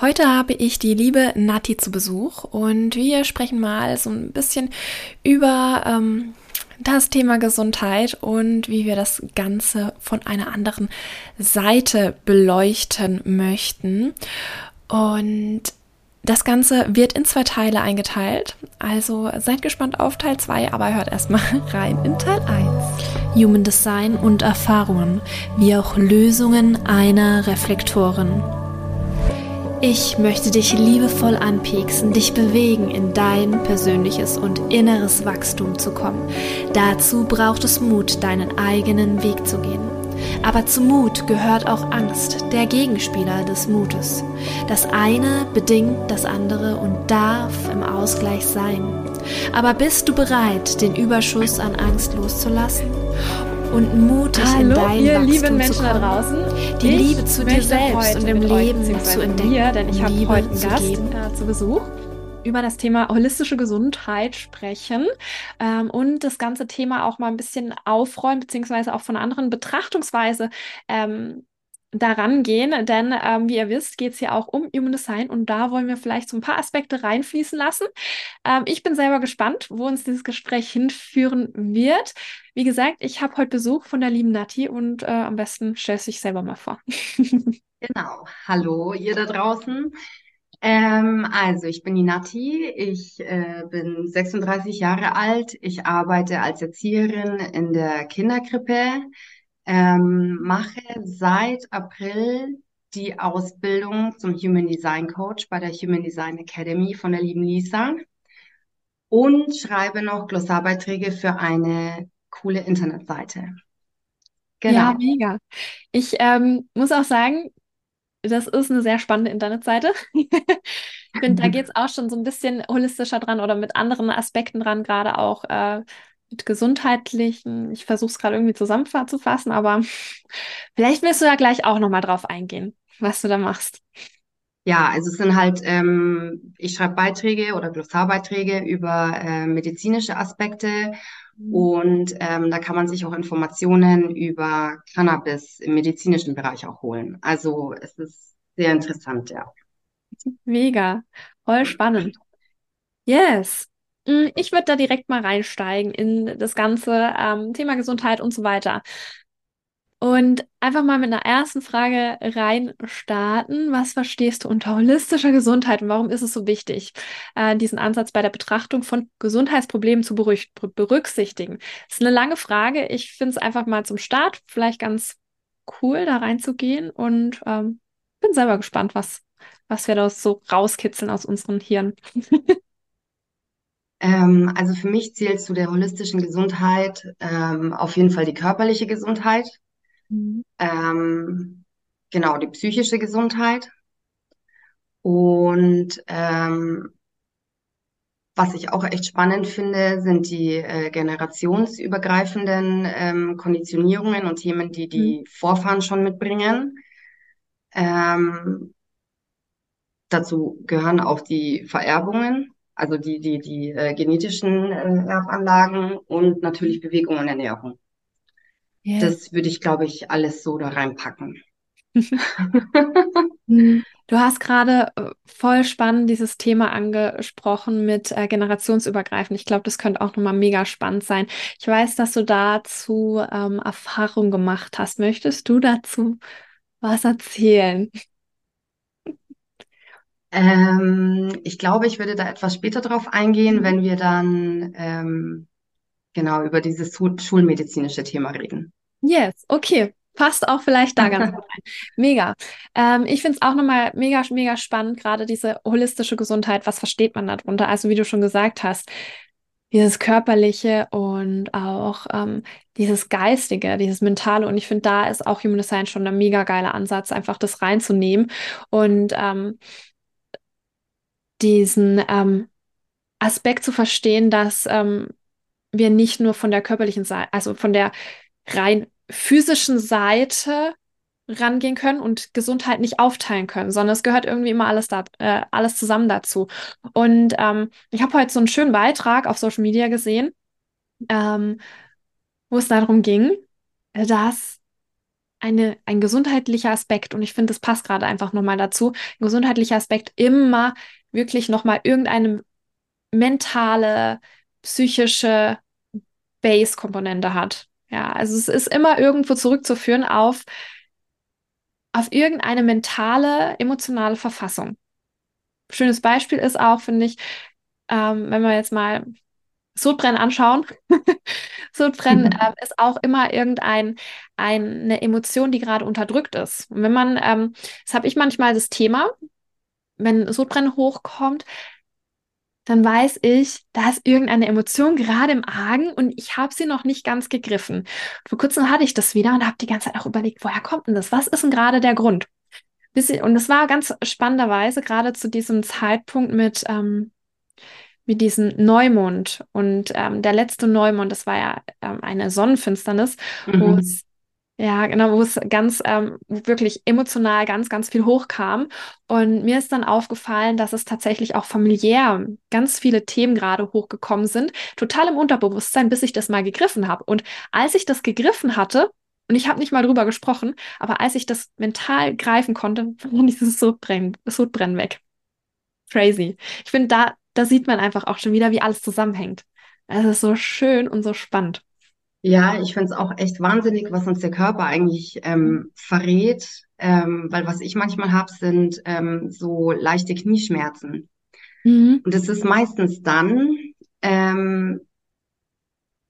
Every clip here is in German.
Heute habe ich die liebe Nati zu Besuch und wir sprechen mal so ein bisschen über ähm, das Thema Gesundheit und wie wir das Ganze von einer anderen Seite beleuchten möchten. Und das Ganze wird in zwei Teile eingeteilt. Also seid gespannt auf Teil 2, aber hört erstmal rein in Teil 1. Human Design und Erfahrungen, wie auch Lösungen einer Reflektoren. Ich möchte dich liebevoll anpieksen, dich bewegen, in dein persönliches und inneres Wachstum zu kommen. Dazu braucht es Mut, deinen eigenen Weg zu gehen. Aber zu Mut gehört auch Angst, der Gegenspieler des Mutes. Das eine bedingt das andere und darf im Ausgleich sein. Aber bist du bereit, den Überschuss an Angst loszulassen? Und mutig Hallo, in dein ihr Wachstum lieben Menschen da draußen. die Ich Liebe zu dir selbst und im euch, Leben zu entdecken, Mir, denn ich habe heute einen Gast äh, zu Besuch über das Thema holistische Gesundheit sprechen ähm, und das ganze Thema auch mal ein bisschen aufräumen, beziehungsweise auch von einer anderen Betrachtungsweise ähm, daran gehen, denn ähm, wie ihr wisst, geht es hier auch um Human Design und da wollen wir vielleicht so ein paar Aspekte reinfließen lassen. Ähm, ich bin selber gespannt, wo uns dieses Gespräch hinführen wird. Wie gesagt, ich habe heute Besuch von der lieben Nati und äh, am besten stellst du dich selber mal vor. Genau. Hallo, ihr da draußen. Ähm, also, ich bin die Nati. Ich äh, bin 36 Jahre alt. Ich arbeite als Erzieherin in der Kinderkrippe. Ähm, mache seit April die Ausbildung zum Human Design Coach bei der Human Design Academy von der lieben Lisa und schreibe noch Glossarbeiträge für eine coole Internetseite. Ja, Genau. mega. Ich ähm, muss auch sagen, das ist eine sehr spannende Internetseite. Ich finde, da geht es auch schon so ein bisschen holistischer dran oder mit anderen Aspekten dran, gerade auch äh, mit gesundheitlichen. Ich versuche es gerade irgendwie zusammenzufassen, aber vielleicht willst du ja gleich auch nochmal drauf eingehen, was du da machst. Ja, also es sind halt, ähm, ich schreibe Beiträge oder Glossarbeiträge über äh, medizinische Aspekte und ähm, da kann man sich auch Informationen über Cannabis im medizinischen Bereich auch holen. Also es ist sehr interessant, ja. Mega, voll spannend. Yes. Mm, Ich würde da direkt mal reinsteigen in das ganze ähm, Thema Gesundheit und so weiter. Und einfach mal mit einer ersten Frage rein starten. Was verstehst du unter holistischer Gesundheit und warum ist es so wichtig, äh, diesen Ansatz bei der Betrachtung von Gesundheitsproblemen zu berücksichtigen? Das ist eine lange Frage. Ich finde es einfach mal zum Start vielleicht ganz cool, da reinzugehen und ähm, bin selber gespannt, was, was wir da so rauskitzeln aus unseren Hirn. Ähm, also für mich zählt zu der holistischen Gesundheit ähm, auf jeden Fall die körperliche Gesundheit, Mhm. ähm, genau die psychische Gesundheit und ähm, Was ich auch echt spannend finde, sind die äh, generationsübergreifenden ähm, Konditionierungen und Themen, die Mhm. die Vorfahren schon mitbringen. Ähm, dazu gehören auch die Vererbungen, also die, die, die äh, genetischen äh, Erbanlagen und natürlich Bewegung und Ernährung. Yes. Das würde ich, glaube ich, alles so da reinpacken. Mhm. Du hast gerade äh, voll spannend dieses Thema angesprochen mit äh, generationsübergreifend. Ich glaube, das könnte auch nochmal mega spannend sein. Ich weiß, dass du dazu ähm, Erfahrung gemacht hast. Möchtest du dazu was erzählen? Ähm, ich glaube, ich würde da etwas später drauf eingehen, wenn wir dann ähm, genau über dieses Schul- schulmedizinische Thema reden. Yes, okay. Passt auch vielleicht da ganz gut rein. Mega. Ähm, ich finde es auch nochmal mega, mega spannend, gerade diese holistische Gesundheit. Was versteht man darunter? Also, wie du schon gesagt hast, dieses Körperliche und auch ähm, dieses Geistige, dieses Mentale. Und ich finde, da ist auch Human Design schon ein mega geiler Ansatz, einfach das reinzunehmen und ähm, diesen ähm, Aspekt zu verstehen, dass ähm, wir nicht nur von der körperlichen Seite, also von der rein physischen Seite rangehen können und Gesundheit nicht aufteilen können, sondern es gehört irgendwie immer alles da, äh, alles zusammen dazu. Und ähm, ich habe heute so einen schönen Beitrag auf Social Media gesehen, ähm, wo es darum ging, dass eine, ein gesundheitlicher Aspekt, und ich finde, das passt gerade einfach nochmal dazu, ein gesundheitlicher Aspekt immer wirklich nochmal irgendeine mentale, psychische Base-Komponente hat. Ja, also es ist immer irgendwo zurückzuführen auf, auf irgendeine mentale, emotionale Verfassung. Schönes Beispiel ist auch, finde ich, ähm, wenn wir jetzt mal Sodbrennen anschauen. Sodbrennen äh, ist auch immer irgendein eine Emotion, die gerade unterdrückt ist. Und wenn man, ähm, das habe ich manchmal das Thema, wenn Sodbrennen hochkommt, dann weiß ich, da ist irgendeine Emotion gerade im Argen und ich habe sie noch nicht ganz gegriffen. Vor kurzem hatte ich das wieder und habe die ganze Zeit auch überlegt, woher kommt denn das? Was ist denn gerade der Grund? Und es war ganz spannenderweise gerade zu diesem Zeitpunkt mit, ähm, mit diesem Neumond. Und ähm, der letzte Neumond, das war ja ähm, eine Sonnenfinsternis, mhm. wo es ja, genau, wo es ganz ähm, wirklich emotional ganz, ganz viel hochkam. Und mir ist dann aufgefallen, dass es tatsächlich auch familiär ganz viele Themen gerade hochgekommen sind, total im Unterbewusstsein, bis ich das mal gegriffen habe. Und als ich das gegriffen hatte, und ich habe nicht mal drüber gesprochen, aber als ich das mental greifen konnte, war dieses Sodbrennen, Sodbrennen weg. Crazy. Ich finde, da, da sieht man einfach auch schon wieder, wie alles zusammenhängt. Es ist so schön und so spannend. Ja, ich finde es auch echt wahnsinnig, was uns der Körper eigentlich ähm, verrät, ähm, weil was ich manchmal habe, sind ähm, so leichte Knieschmerzen. Mhm. Und es ist meistens dann, ähm,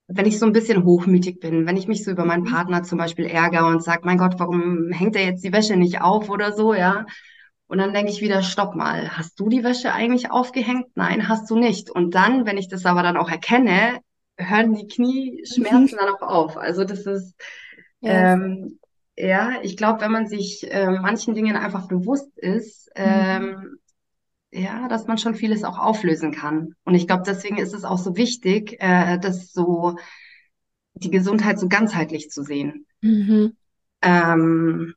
wenn ich so ein bisschen hochmütig bin, wenn ich mich so über meinen mhm. Partner zum Beispiel ärgere und sage, mein Gott, warum hängt er jetzt die Wäsche nicht auf oder so, ja. Und dann denke ich wieder, stopp mal, hast du die Wäsche eigentlich aufgehängt? Nein, hast du nicht. Und dann, wenn ich das aber dann auch erkenne, hören die Knieschmerzen mhm. dann auch auf. Also das ist, ja, ähm, ja ich glaube, wenn man sich äh, manchen Dingen einfach bewusst ist, ähm, mhm. ja, dass man schon vieles auch auflösen kann. Und ich glaube, deswegen ist es auch so wichtig, äh, das so die Gesundheit so ganzheitlich zu sehen. Mhm. Ähm,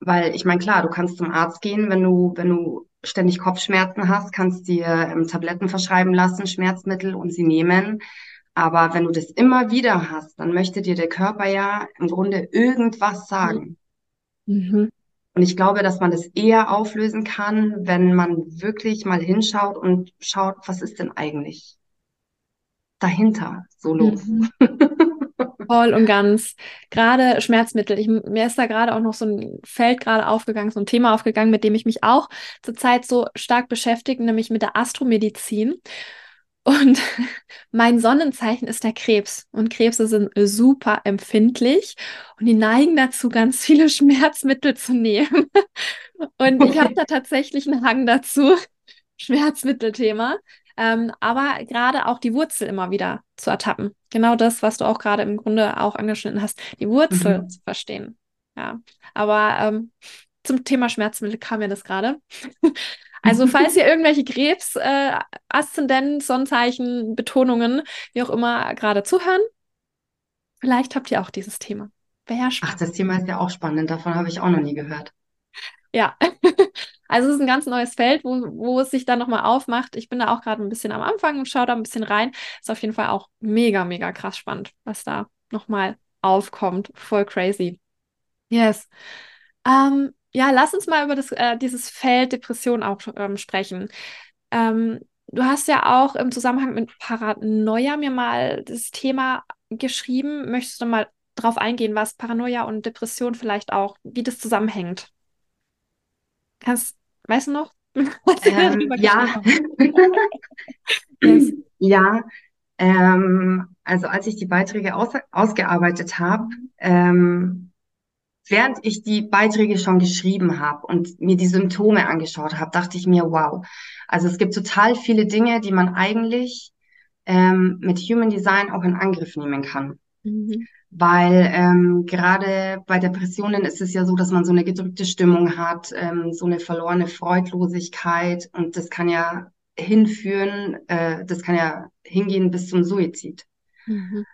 weil ich meine, klar, du kannst zum Arzt gehen, wenn du, wenn du ständig Kopfschmerzen hast, kannst dir ähm, Tabletten verschreiben lassen, Schmerzmittel und sie nehmen. Aber wenn du das immer wieder hast, dann möchte dir der Körper ja im Grunde irgendwas sagen. Mhm. Und ich glaube, dass man das eher auflösen kann, wenn man wirklich mal hinschaut und schaut, was ist denn eigentlich dahinter so los. Mhm. Voll und ganz. Gerade Schmerzmittel. Ich, mir ist da gerade auch noch so ein Feld gerade aufgegangen, so ein Thema aufgegangen, mit dem ich mich auch zurzeit so stark beschäftige, nämlich mit der Astromedizin. Und mein Sonnenzeichen ist der Krebs. Und Krebse sind super empfindlich und die neigen dazu, ganz viele Schmerzmittel zu nehmen. Und ich habe da tatsächlich einen Hang dazu, Schmerzmittelthema. Ähm, aber gerade auch die Wurzel immer wieder zu ertappen. Genau das, was du auch gerade im Grunde auch angeschnitten hast, die Wurzel mhm. zu verstehen. Ja, aber ähm, zum Thema Schmerzmittel kam mir das gerade. Also falls ihr irgendwelche Krebs, äh, Aszendent, Sonnenzeichen, Betonungen, wie auch immer, gerade zuhören, vielleicht habt ihr auch dieses Thema. Wäre spannend. Ach, das Thema ist ja auch spannend. Davon habe ich auch noch nie gehört. Ja, also es ist ein ganz neues Feld, wo, wo es sich dann nochmal aufmacht. Ich bin da auch gerade ein bisschen am Anfang und schaue da ein bisschen rein. Ist auf jeden Fall auch mega, mega krass spannend, was da nochmal aufkommt. Voll crazy. Yes. Ähm, ja, lass uns mal über das, äh, dieses Feld Depression auch ähm, sprechen. Ähm, du hast ja auch im Zusammenhang mit Paranoia mir mal das Thema geschrieben. Möchtest du mal drauf eingehen, was Paranoia und Depression vielleicht auch, wie das zusammenhängt? Kannst, weißt du noch? Ähm, ja. yes. Ja, ähm, also als ich die Beiträge aus, ausgearbeitet habe, ähm, während ich die Beiträge schon geschrieben habe und mir die Symptome angeschaut habe, dachte ich mir, wow, also es gibt total viele Dinge, die man eigentlich ähm, mit Human Design auch in Angriff nehmen kann. Mhm. Weil ähm, gerade bei Depressionen ist es ja so, dass man so eine gedrückte Stimmung hat, ähm, so eine verlorene Freudlosigkeit und das kann ja hinführen, äh, das kann ja hingehen bis zum Suizid. Mhm.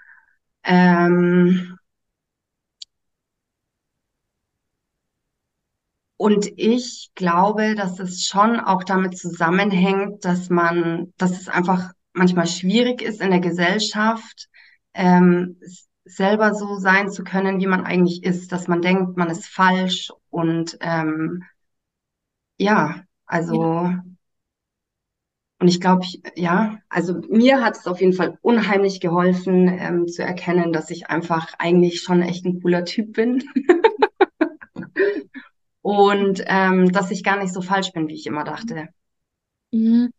Ähm, Und ich glaube, dass es schon auch damit zusammenhängt, dass man, dass es einfach manchmal schwierig ist in der Gesellschaft, ähm, selber so sein zu können, wie man eigentlich ist, dass man denkt, man ist falsch und ähm, ja, also Ja. und ich glaube, ja, also mir hat es auf jeden Fall unheimlich geholfen, ähm, zu erkennen, dass ich einfach eigentlich schon echt ein cooler Typ bin und ähm, dass ich gar nicht so falsch bin, wie ich immer dachte. Mhm.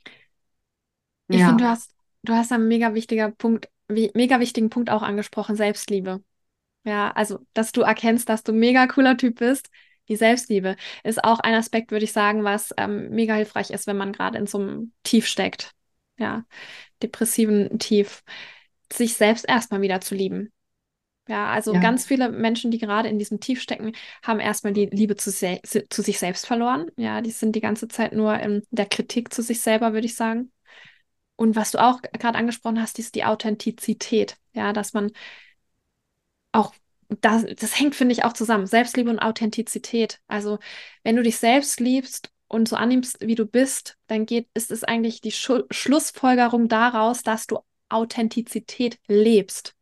Ich Ja, finde, du hast, du hast einen mega wichtiger Punkt, wie, mega wichtigen Punkt auch angesprochen, Selbstliebe. Ja, also, dass du erkennst, dass du ein mega cooler Typ bist. Die Selbstliebe ist auch ein Aspekt, würde ich sagen, was ähm, mega hilfreich ist, wenn man gerade in so einem Tief steckt. Ja, depressiven Tief. Sich selbst erstmal wieder zu lieben. Ja, also ja, ganz viele Menschen, die gerade in diesem Tief stecken, haben erstmal die Liebe zu, se zu sich selbst verloren. Ja, die sind die ganze Zeit nur in der Kritik zu sich selber, würde ich sagen. Und was du auch gerade angesprochen hast, ist die Authentizität. Ja, dass man auch, das, das hängt, finde ich, auch zusammen. Selbstliebe und Authentizität. Also, wenn du dich selbst liebst und so annimmst, wie du bist, dann geht, ist es eigentlich die Schu Schlussfolgerung daraus, dass du Authentizität lebst.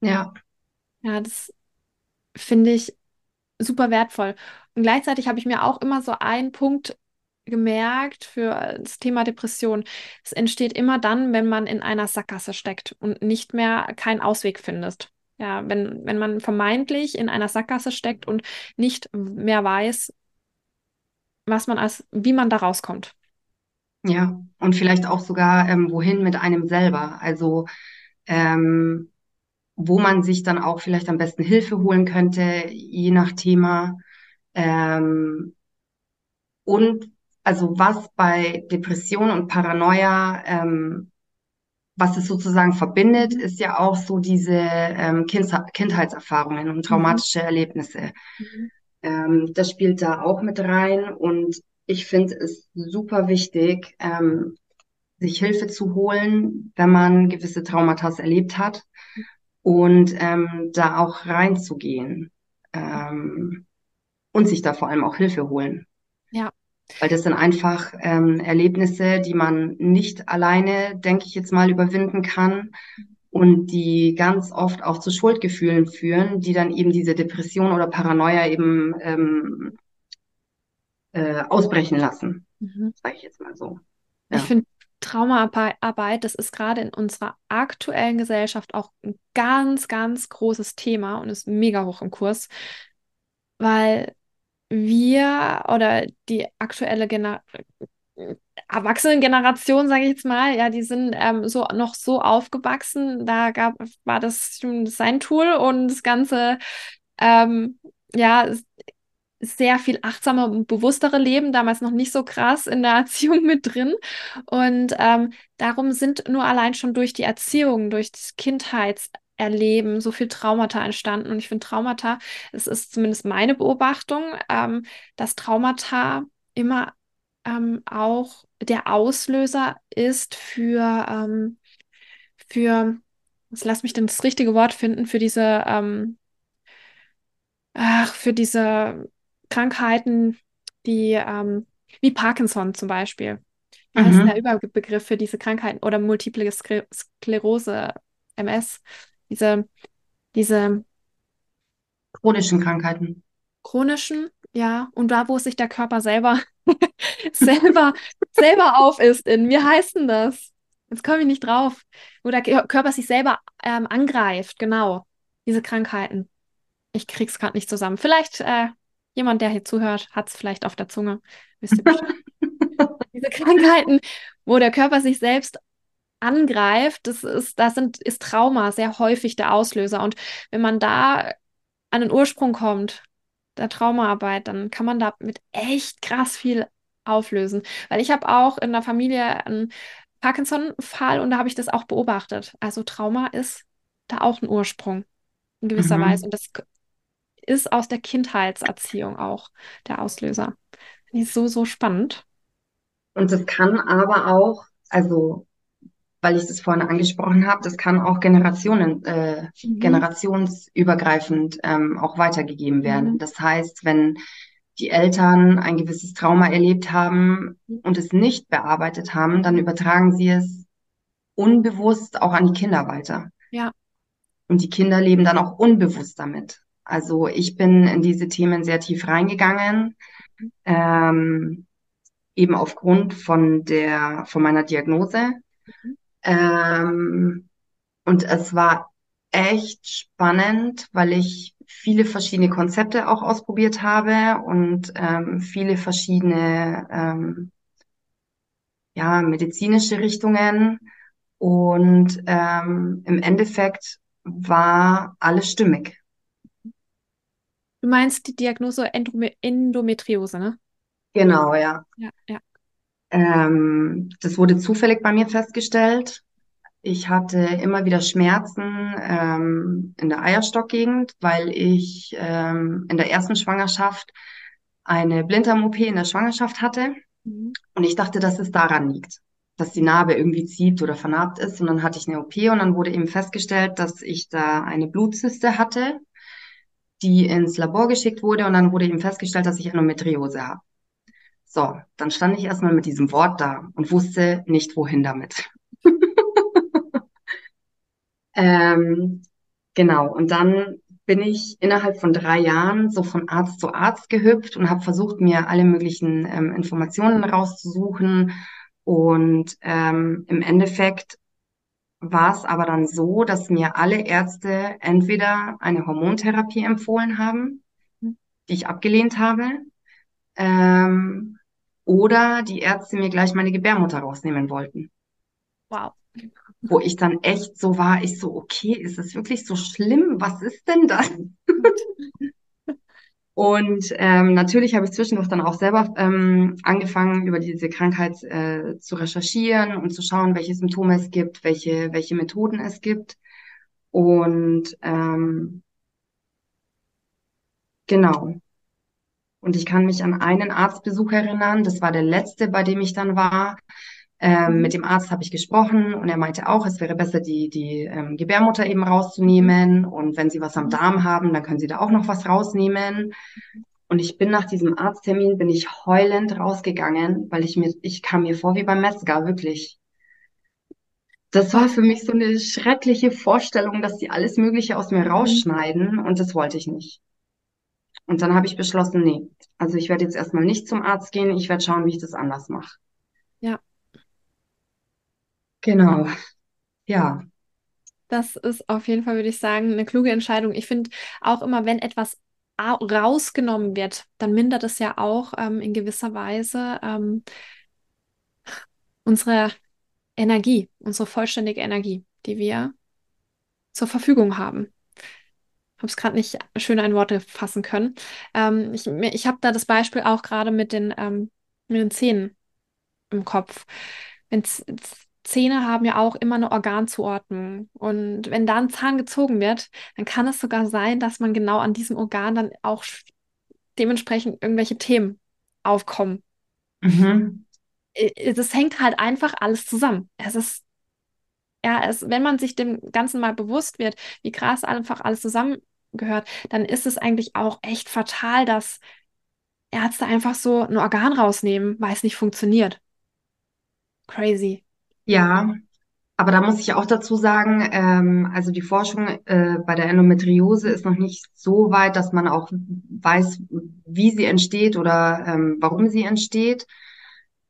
ja, Ja, das finde ich super wertvoll. Und gleichzeitig habe ich mir auch immer so einen Punkt gemerkt für das Thema Depression. Es entsteht immer dann, wenn man in einer Sackgasse steckt und nicht mehr keinen Ausweg findet. Ja, wenn, wenn man vermeintlich in einer Sackgasse steckt und nicht mehr weiß, was man als, wie man da rauskommt. ja. Und vielleicht auch sogar, ähm, wohin mit einem selber. Also ähm, wo man sich dann auch vielleicht am besten Hilfe holen könnte, je nach Thema. Ähm, und also was bei Depression und Paranoia, ähm, was es sozusagen verbindet, Mhm. ist ja auch so diese ähm, Kindha Kindheitserfahrungen und Mhm. traumatische Erlebnisse. Mhm. Ähm, das spielt da auch mit rein und ich finde es super wichtig, ähm, sich Hilfe zu holen, wenn man gewisse Traumata erlebt hat und ähm, da auch reinzugehen ähm, und sich da vor allem auch Hilfe holen. Ja, Weil das sind einfach ähm, Erlebnisse, die man nicht alleine, denke ich jetzt mal, überwinden kann und die ganz oft auch zu Schuldgefühlen führen, die dann eben diese Depression oder Paranoia eben ähm, äh, ausbrechen lassen, Mhm. sage ich jetzt mal so. Ich Ja. finde, Traumaarbeit, das ist gerade in unserer aktuellen Gesellschaft auch ein ganz, ganz großes Thema und ist mega hoch im Kurs, weil wir oder die aktuelle Gener Erwachsenengeneration, sage ich jetzt mal, ja, die sind ähm, so noch so aufgewachsen, da gab, war das sein Tool und das Ganze, ähm, ja, sehr viel achtsamer und bewusstere Leben, damals noch nicht so krass in der Erziehung mit drin. Und ähm, darum sind nur allein schon durch die Erziehung, durch das Kindheitserleben so viel Traumata entstanden. Und ich finde Traumata, es ist zumindest meine Beobachtung, ähm, dass Traumata immer ähm, auch der Auslöser ist für, ähm, für, jetzt lass mich denn das richtige Wort finden, für diese ähm, Ach, für diese Krankheiten, die ähm, wie Parkinson zum Beispiel. Wie heißt denn der Mhm. Überbegriff für diese Krankheiten oder Multiple Skler Sklerose, MS? Diese, diese Chronischen Krankheiten. chronischen, ja, und da, wo sich der Körper selber, selber, selber aufisst in, wie heißt denn das? Jetzt komme ich nicht drauf. Wo der Kör- Körper sich selber ähm, angreift, genau. Diese Krankheiten. Ich krieg's gerade nicht zusammen. Vielleicht äh, jemand, der hier zuhört, hat es vielleicht auf der Zunge. Wisst ihr Bescheid. Diese Krankheiten, wo der Körper sich selbst angreift, das ist, das sind, ist Trauma sehr häufig der Auslöser. Und wenn man da an den Ursprung kommt, der Traumaarbeit, dann kann man damit echt krass viel auflösen. Weil ich habe auch in der Familie einen Parkinson-Fall und da habe ich das auch beobachtet. Also Trauma ist da auch ein Ursprung in gewisser Weise. Mhm. Und das ist aus der Kindheitserziehung auch der Auslöser. Finde ich so, so spannend. Und das kann aber auch, also weil ich das vorhin angesprochen habe, das kann auch Generationen, äh, Mhm. generationsübergreifend ähm, auch weitergegeben Mhm. werden. Das heißt, wenn die Eltern ein gewisses Trauma erlebt haben und es nicht bearbeitet haben, dann übertragen sie es unbewusst auch an die Kinder weiter. Ja, und die Kinder leben dann auch unbewusst damit. Also ich bin in diese Themen sehr tief reingegangen, ähm, eben aufgrund von der, von meiner Diagnose. Ähm, und es war echt spannend, weil ich viele verschiedene Konzepte auch ausprobiert habe und ähm, viele verschiedene ähm, ja, medizinische Richtungen. Und ähm, im Endeffekt war alles stimmig. Du meinst die Diagnose Endome Endometriose, ne? Genau, ja. Ja, ja. Ähm, das wurde zufällig bei mir festgestellt. Ich hatte immer wieder Schmerzen ähm, in der Eierstockgegend, weil ich ähm, in der ersten Schwangerschaft eine Blinddarm-OP in der Schwangerschaft hatte. Mhm. Und ich dachte, dass es daran liegt, dass die Narbe irgendwie zieht oder vernarbt ist. Und dann hatte ich eine OP und dann wurde eben festgestellt, dass ich da eine Blutzyste hatte, die ins Labor geschickt wurde. Und dann wurde eben festgestellt, dass ich Endometriose habe. So, dann stand ich erstmal mit diesem Wort da und wusste nicht, wohin damit. ähm, genau, und dann bin ich innerhalb von drei Jahren so von Arzt zu Arzt gehüpft und habe versucht, mir alle möglichen ähm, Informationen rauszusuchen. Und ähm, im Endeffekt war es aber dann so, dass mir alle Ärzte entweder eine Hormontherapie empfohlen haben, die ich abgelehnt habe, ähm, oder die Ärzte mir gleich meine Gebärmutter rausnehmen wollten. Wow. Wo ich dann echt so war, ich so, okay, ist es wirklich so schlimm? Was ist denn das? Und ähm, natürlich habe ich zwischendurch dann auch selber ähm, angefangen, über diese Krankheit äh, zu recherchieren und zu schauen, welche Symptome es gibt, welche, welche Methoden es gibt. Und ähm, genau. Und ich kann mich an einen Arztbesuch erinnern, das war der letzte, bei dem ich dann war. Ähm, mit dem Arzt habe ich gesprochen und er meinte auch, es wäre besser, die, die ähm, Gebärmutter eben rauszunehmen. Und wenn Sie was am Darm haben, dann können Sie da auch noch was rausnehmen. Und ich bin nach diesem Arzttermin, bin ich heulend rausgegangen, weil ich mir, ich kam mir vor wie beim Metzger, wirklich. Das war für mich so eine schreckliche Vorstellung, dass die alles Mögliche aus mir rausschneiden und das wollte ich nicht. Und dann habe ich beschlossen, nee, also ich werde jetzt erstmal nicht zum Arzt gehen, ich werde schauen, wie ich das anders mache. Genau. Ja. Das ist auf jeden Fall, würde ich sagen, eine kluge Entscheidung. Ich finde auch immer, wenn etwas au- rausgenommen wird, dann mindert es ja auch ähm, in gewisser Weise ähm, unsere Energie, unsere vollständige Energie, die wir zur Verfügung haben. habe es gerade nicht schön in Worte fassen können. Ähm, ich ich habe da das Beispiel auch gerade mit den, ähm, mit den Zähnen im Kopf. Wenn Zähne haben ja auch immer eine Organzuordnung. Und wenn da ein Zahn gezogen wird, dann kann es sogar sein, dass man genau an diesem Organ dann auch dementsprechend irgendwelche Themen aufkommen. Mhm. Das hängt halt einfach alles zusammen. Es ist, ja, es, wenn man sich dem Ganzen mal bewusst wird, wie krass einfach alles zusammengehört, dann ist es eigentlich auch echt fatal, dass Ärzte einfach so ein Organ rausnehmen, weil es nicht funktioniert. Crazy. Ja, aber da muss ich auch dazu sagen, ähm, also die Forschung äh, bei der Endometriose ist noch nicht so weit, dass man auch weiß, wie sie entsteht oder ähm, warum sie entsteht.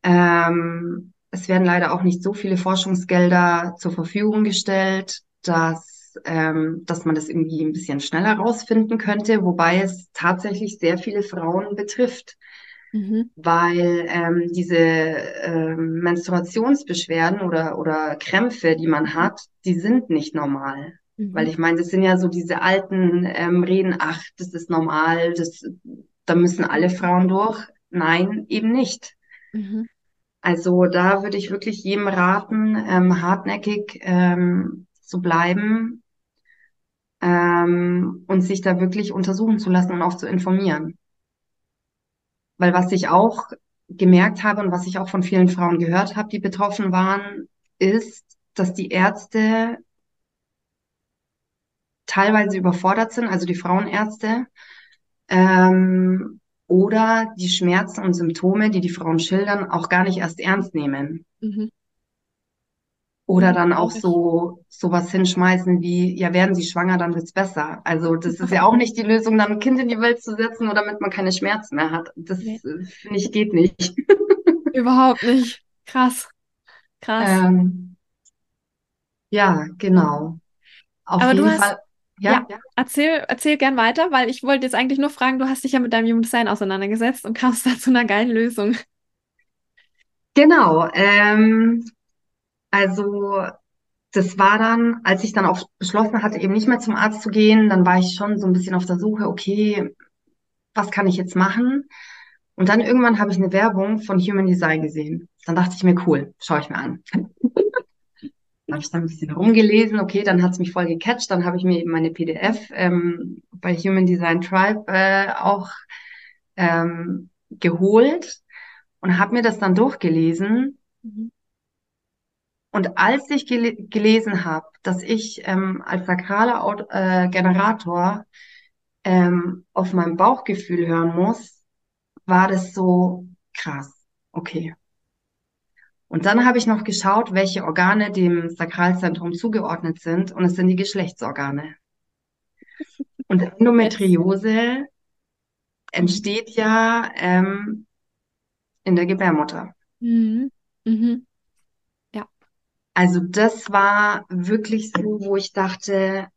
Ähm, es werden leider auch nicht so viele Forschungsgelder zur Verfügung gestellt, dass, ähm, dass man das irgendwie ein bisschen schneller rausfinden könnte, wobei es tatsächlich sehr viele Frauen betrifft. Mhm. weil ähm, diese ähm, Menstruationsbeschwerden oder, oder Krämpfe, die man hat, die sind nicht normal. Weil Mhm. ich meine, das sind ja so diese alten ähm, Reden, ach, das ist normal, das, da müssen alle Frauen durch. Nein, eben nicht. Mhm. Also da würde ich wirklich jedem raten, ähm, hartnäckig ähm, zu bleiben ähm, und sich da wirklich untersuchen zu lassen und auch zu informieren. Weil was ich auch gemerkt habe und was ich auch von vielen Frauen gehört habe, die betroffen waren, ist, dass die Ärzte teilweise überfordert sind, also die Frauenärzte, ähm, oder die Schmerzen und Symptome, die die Frauen schildern, auch gar nicht erst ernst nehmen. Mhm. Oder dann auch so sowas hinschmeißen wie, ja, werden Sie schwanger, dann wird's besser. Also das ist ja auch nicht die Lösung, dann ein Kind in die Welt zu setzen, nur damit man keine Schmerzen mehr hat. Das Nee. äh, finde ich geht nicht. Überhaupt nicht. Krass. Krass. Ähm, ja, genau. Auf Aber du hast- Fall. Ja, Erzähl, erzähl gern weiter, weil ich wollte jetzt eigentlich nur fragen, du hast dich ja mit deinem Human Design auseinandergesetzt und kamst da zu einer geilen Lösung. genau. Ähm, also das war dann, als ich dann auch beschlossen hatte, eben nicht mehr zum Arzt zu gehen, dann war ich schon so ein bisschen auf der Suche, okay, was kann ich jetzt machen? Und dann irgendwann habe ich eine Werbung von Human Design gesehen. Dann dachte ich mir, cool, schaue ich mir an. Dann habe ich da ein bisschen rumgelesen, okay, dann hat es mich voll gecatcht, dann habe ich mir eben meine PDF ähm, bei Human Design Tribe äh, auch ähm, geholt und habe mir das dann durchgelesen. Und als ich gele gelesen habe, dass ich ähm, als sakraler Aut äh, Generator ähm, auf mein Bauchgefühl hören muss, war das so krass. Okay. Und dann habe ich noch geschaut, welche Organe dem Sakralzentrum zugeordnet sind, und es sind die Geschlechtsorgane. Und Endometriose entsteht ja ähm, in der Gebärmutter. Mhm. Mhm. Also das war wirklich so, wo ich dachte,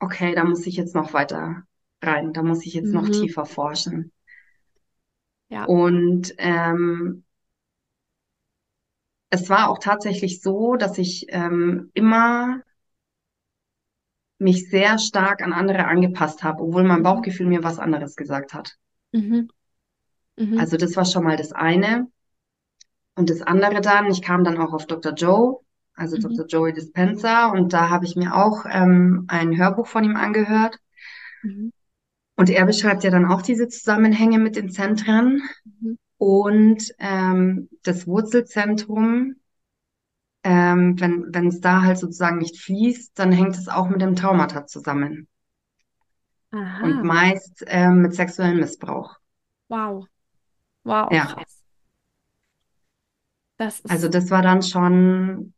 okay, da muss ich jetzt noch weiter rein, da muss ich jetzt noch Mhm. tiefer forschen. Ja. Und ähm, es war auch tatsächlich so, dass ich ähm, immer mich sehr stark an andere angepasst habe, obwohl mein Bauchgefühl mir was anderes gesagt hat. Mhm. Mhm. Also das war schon mal das eine. Und das andere dann, ich kam dann auch auf Dr. Joe, also Mhm. Dr. Joey Dispenza, und da habe ich mir auch ähm, ein Hörbuch von ihm angehört. Mhm. Und er beschreibt ja dann auch diese Zusammenhänge mit den Zentren. Mhm. Und ähm, das Wurzelzentrum, ähm, wenn es da halt sozusagen nicht fließt, dann hängt es auch mit dem Traumata zusammen. Und Aha. meist ähm, mit sexuellem Missbrauch. Wow. Wow, Ja. krass. Das Also das war dann schon,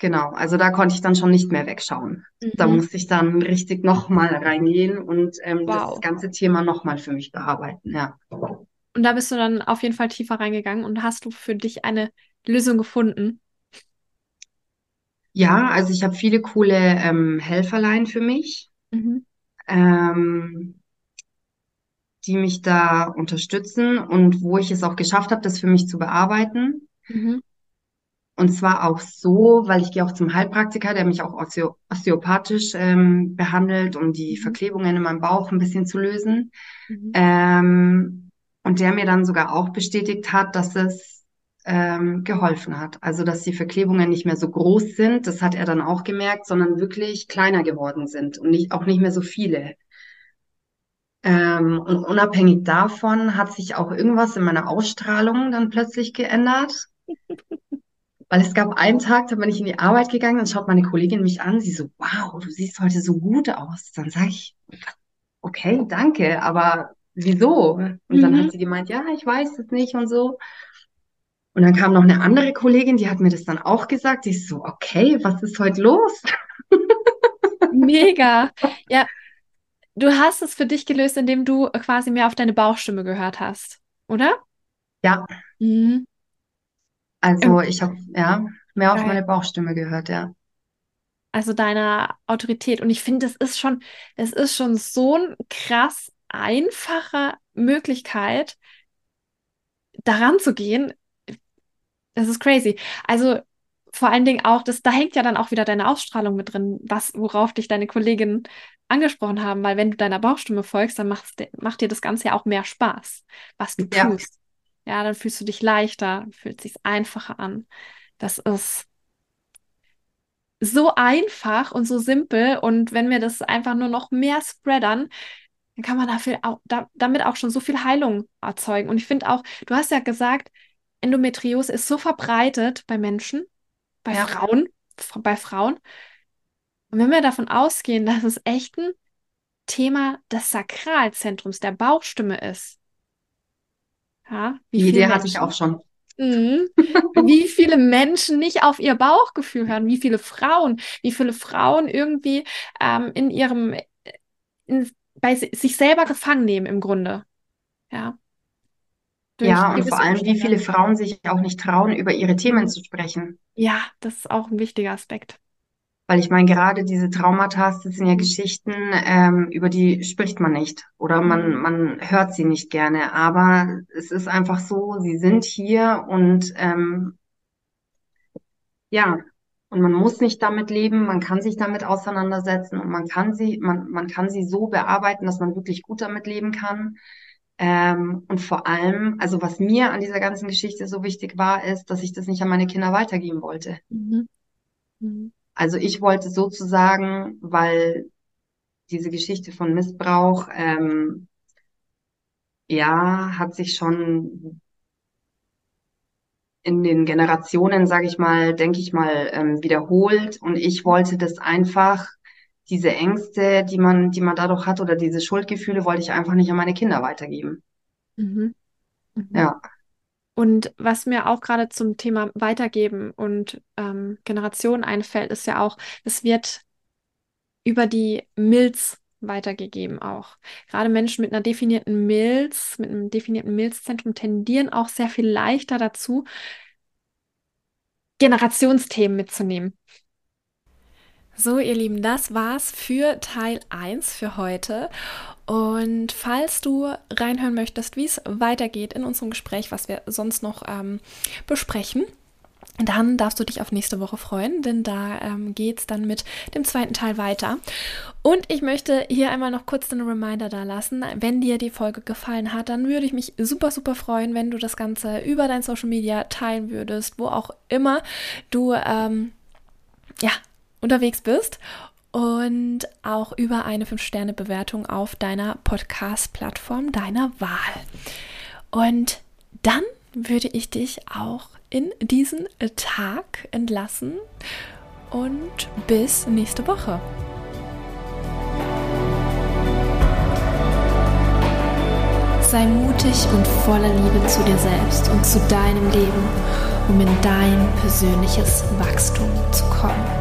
genau, also da konnte ich dann schon nicht mehr wegschauen. Da Mhm. musste ich dann richtig nochmal reingehen und ähm, Wow. das ganze Thema nochmal für mich bearbeiten, ja. Und da bist du dann auf jeden Fall tiefer reingegangen und hast du für dich eine Lösung gefunden. Ja, also ich habe viele coole ähm, Helferlein für mich, Mhm. ähm, die mich da unterstützen und wo ich es auch geschafft habe, das für mich zu bearbeiten. Mhm. Und zwar auch so, weil ich gehe auch zum Heilpraktiker, der mich auch osteo osteopathisch ähm, behandelt, um die Mhm. Verklebungen in meinem Bauch ein bisschen zu lösen. Mhm. Ähm, und der mir dann sogar auch bestätigt hat, dass es ähm, geholfen hat. Also, dass die Verklebungen nicht mehr so groß sind, das hat er dann auch gemerkt, sondern wirklich kleiner geworden sind und nicht, auch nicht mehr so viele. Ähm, und unabhängig davon hat sich auch irgendwas in meiner Ausstrahlung dann plötzlich geändert. Weil es gab einen Tag, da bin ich in die Arbeit gegangen, dann schaut meine Kollegin mich an, sie so, wow, du siehst heute so gut aus. Dann sage ich, okay, danke, aber wieso? Und dann Mhm. hat sie gemeint, ja, ich weiß es nicht und so. Und dann kam noch eine andere Kollegin, die hat mir das dann auch gesagt. Ich so, okay, was ist heute los? Mega. Ja, du hast es für dich gelöst, indem du quasi mehr auf deine Bauchstimme gehört hast, oder? Ja, Mhm. Also ich habe ja mehr auf meine Bauchstimme gehört, ja. Also deiner Autorität. Und ich finde, das ist schon, das ist schon so ein krass einfache Möglichkeit, daran zu gehen. Das ist crazy. Also vor allen Dingen auch, das, da hängt ja dann auch wieder deine Ausstrahlung mit drin, was, worauf dich deine Kolleginnen angesprochen haben, weil wenn du deiner Bauchstimme folgst, dann machst, macht dir das Ganze ja auch mehr Spaß, was du Ja. tust. Ja, dann fühlst du dich leichter, fühlt sich einfacher an. Das ist so einfach und so simpel. Und wenn wir das einfach nur noch mehr spreadern, dann kann man dafür auch, da, damit auch schon so viel Heilung erzeugen. Und ich finde auch, du hast ja gesagt, Endometriose ist so verbreitet bei Menschen, bei Ja. Frauen, bei Frauen. Und wenn wir davon ausgehen, dass es echt ein Thema des Sakralzentrums, der Bauchstimme ist, ja, Die Idee hatte ich auch schon. Mhm. Wie viele Menschen nicht auf ihr Bauchgefühl hören, wie viele Frauen, wie viele Frauen irgendwie ähm, in ihrem, in, bei sich selber gefangen nehmen im Grunde. Ja. Durch Ja, und vor allem, wie viele Frauen sich auch nicht trauen, über ihre Themen zu sprechen. Ja, das ist auch ein wichtiger Aspekt. Weil ich meine, gerade diese Traumata, das sind ja. Geschichten, ähm, über die spricht man nicht oder man, Mhm. man hört sie nicht gerne. Aber es ist einfach so, sie sind hier und ähm, ja, und man muss nicht damit leben, man kann sich damit auseinandersetzen und man kann sie, man, man kann sie so bearbeiten, dass man wirklich gut damit leben kann. Ähm, und vor allem, also was mir an dieser ganzen Geschichte so wichtig war, ist, dass ich das nicht an meine Kinder weitergeben wollte. Mhm. Mhm. Also ich wollte sozusagen, weil diese Geschichte von Missbrauch, ähm, ja, hat sich schon in den Generationen, sage ich mal, denke ich mal, ähm, wiederholt. Und ich wollte das einfach, diese Ängste, die man, die man dadurch hat oder diese Schuldgefühle, wollte ich einfach nicht an meine Kinder weitergeben. Mhm. Mhm. Ja, Und was mir auch gerade zum Thema Weitergeben und ähm, Generation einfällt, ist ja auch, es wird über die Milz weitergegeben auch. Gerade Menschen mit einer definierten Milz, mit einem definierten Milzzentrum tendieren auch sehr viel leichter dazu, Generationsthemen mitzunehmen. So, ihr Lieben, das war's für Teil 1 für heute. Und falls du reinhören möchtest, wie es weitergeht in unserem Gespräch, was wir sonst noch ähm, besprechen, dann darfst du dich auf nächste Woche freuen, denn da ähm, geht es dann mit dem zweiten Teil weiter. Und ich möchte hier einmal noch kurz einen Reminder da lassen. Wenn dir die Folge gefallen hat, dann würde ich mich super, super freuen, wenn du das Ganze über dein Social Media teilen würdest, wo auch immer du ähm, ja, unterwegs bist und auch über eine 5-Sterne-Bewertung auf deiner Podcast-Plattform deiner Wahl. Und dann würde ich dich auch in diesen Tag entlassen und bis nächste Woche. Sei mutig und voller Liebe zu dir selbst und zu deinem Leben, um in dein persönliches Wachstum zu kommen.